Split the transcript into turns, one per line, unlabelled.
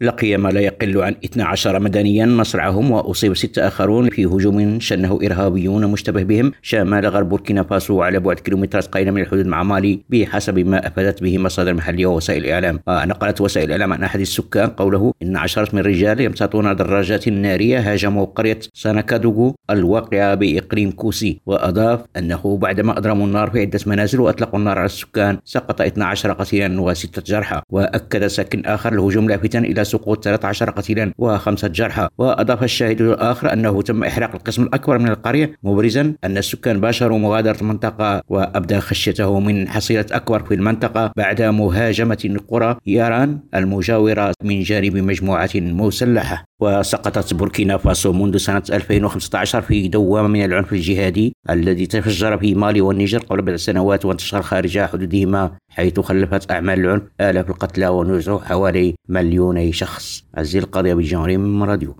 لقي ما لا يقل عن 12 مدنيا مصرعهم وأصيب ستة آخرون في هجوم شنه إرهابيون مشتبه بهم شمال غرب بوركينا فاسو على بعد كيلومترات قليلة من الحدود مع مالي بحسب ما أفادت به مصادر محلية ووسائل الإعلام. نقلت وسائل الإعلام عن أحد السكان قوله إن عشرات من الرجال يمتطون دراجات نارية هاجموا قرية سانكادوغو الواقعة بإقليم كوسي وأضاف أنه بعدما أضرموا النار في عدة منازل وأطلقوا النار على السكان سقط 12 قتيلا وستة جرحى. وأكد ساكن آخر الهجوم لافتا إلى سقوط 13 قتيلا وخمسة جرحى. وأضاف الشاهد الآخر أنه تم إحراق القسم الأكبر من القرية مبرزا أن السكان باشروا مغادرة المنطقة وأبدى خشيته من حصيلة أكبر في المنطقة بعد مهاجمة قرى ياران المجاورة من جانب مجموعة مسلحة. وسقطت بوركينا فاسو منذ سنة 2015 في دوامة من العنف الجهادي الذي تفجر في مالي والنيجر قبل بضع سنوات وانتشر خارج حدودهما حيث خلفت أعمال العنف آلاف القتلى ونزوح حوالي مليوني شخص. عزيز القضية بجانب راديو.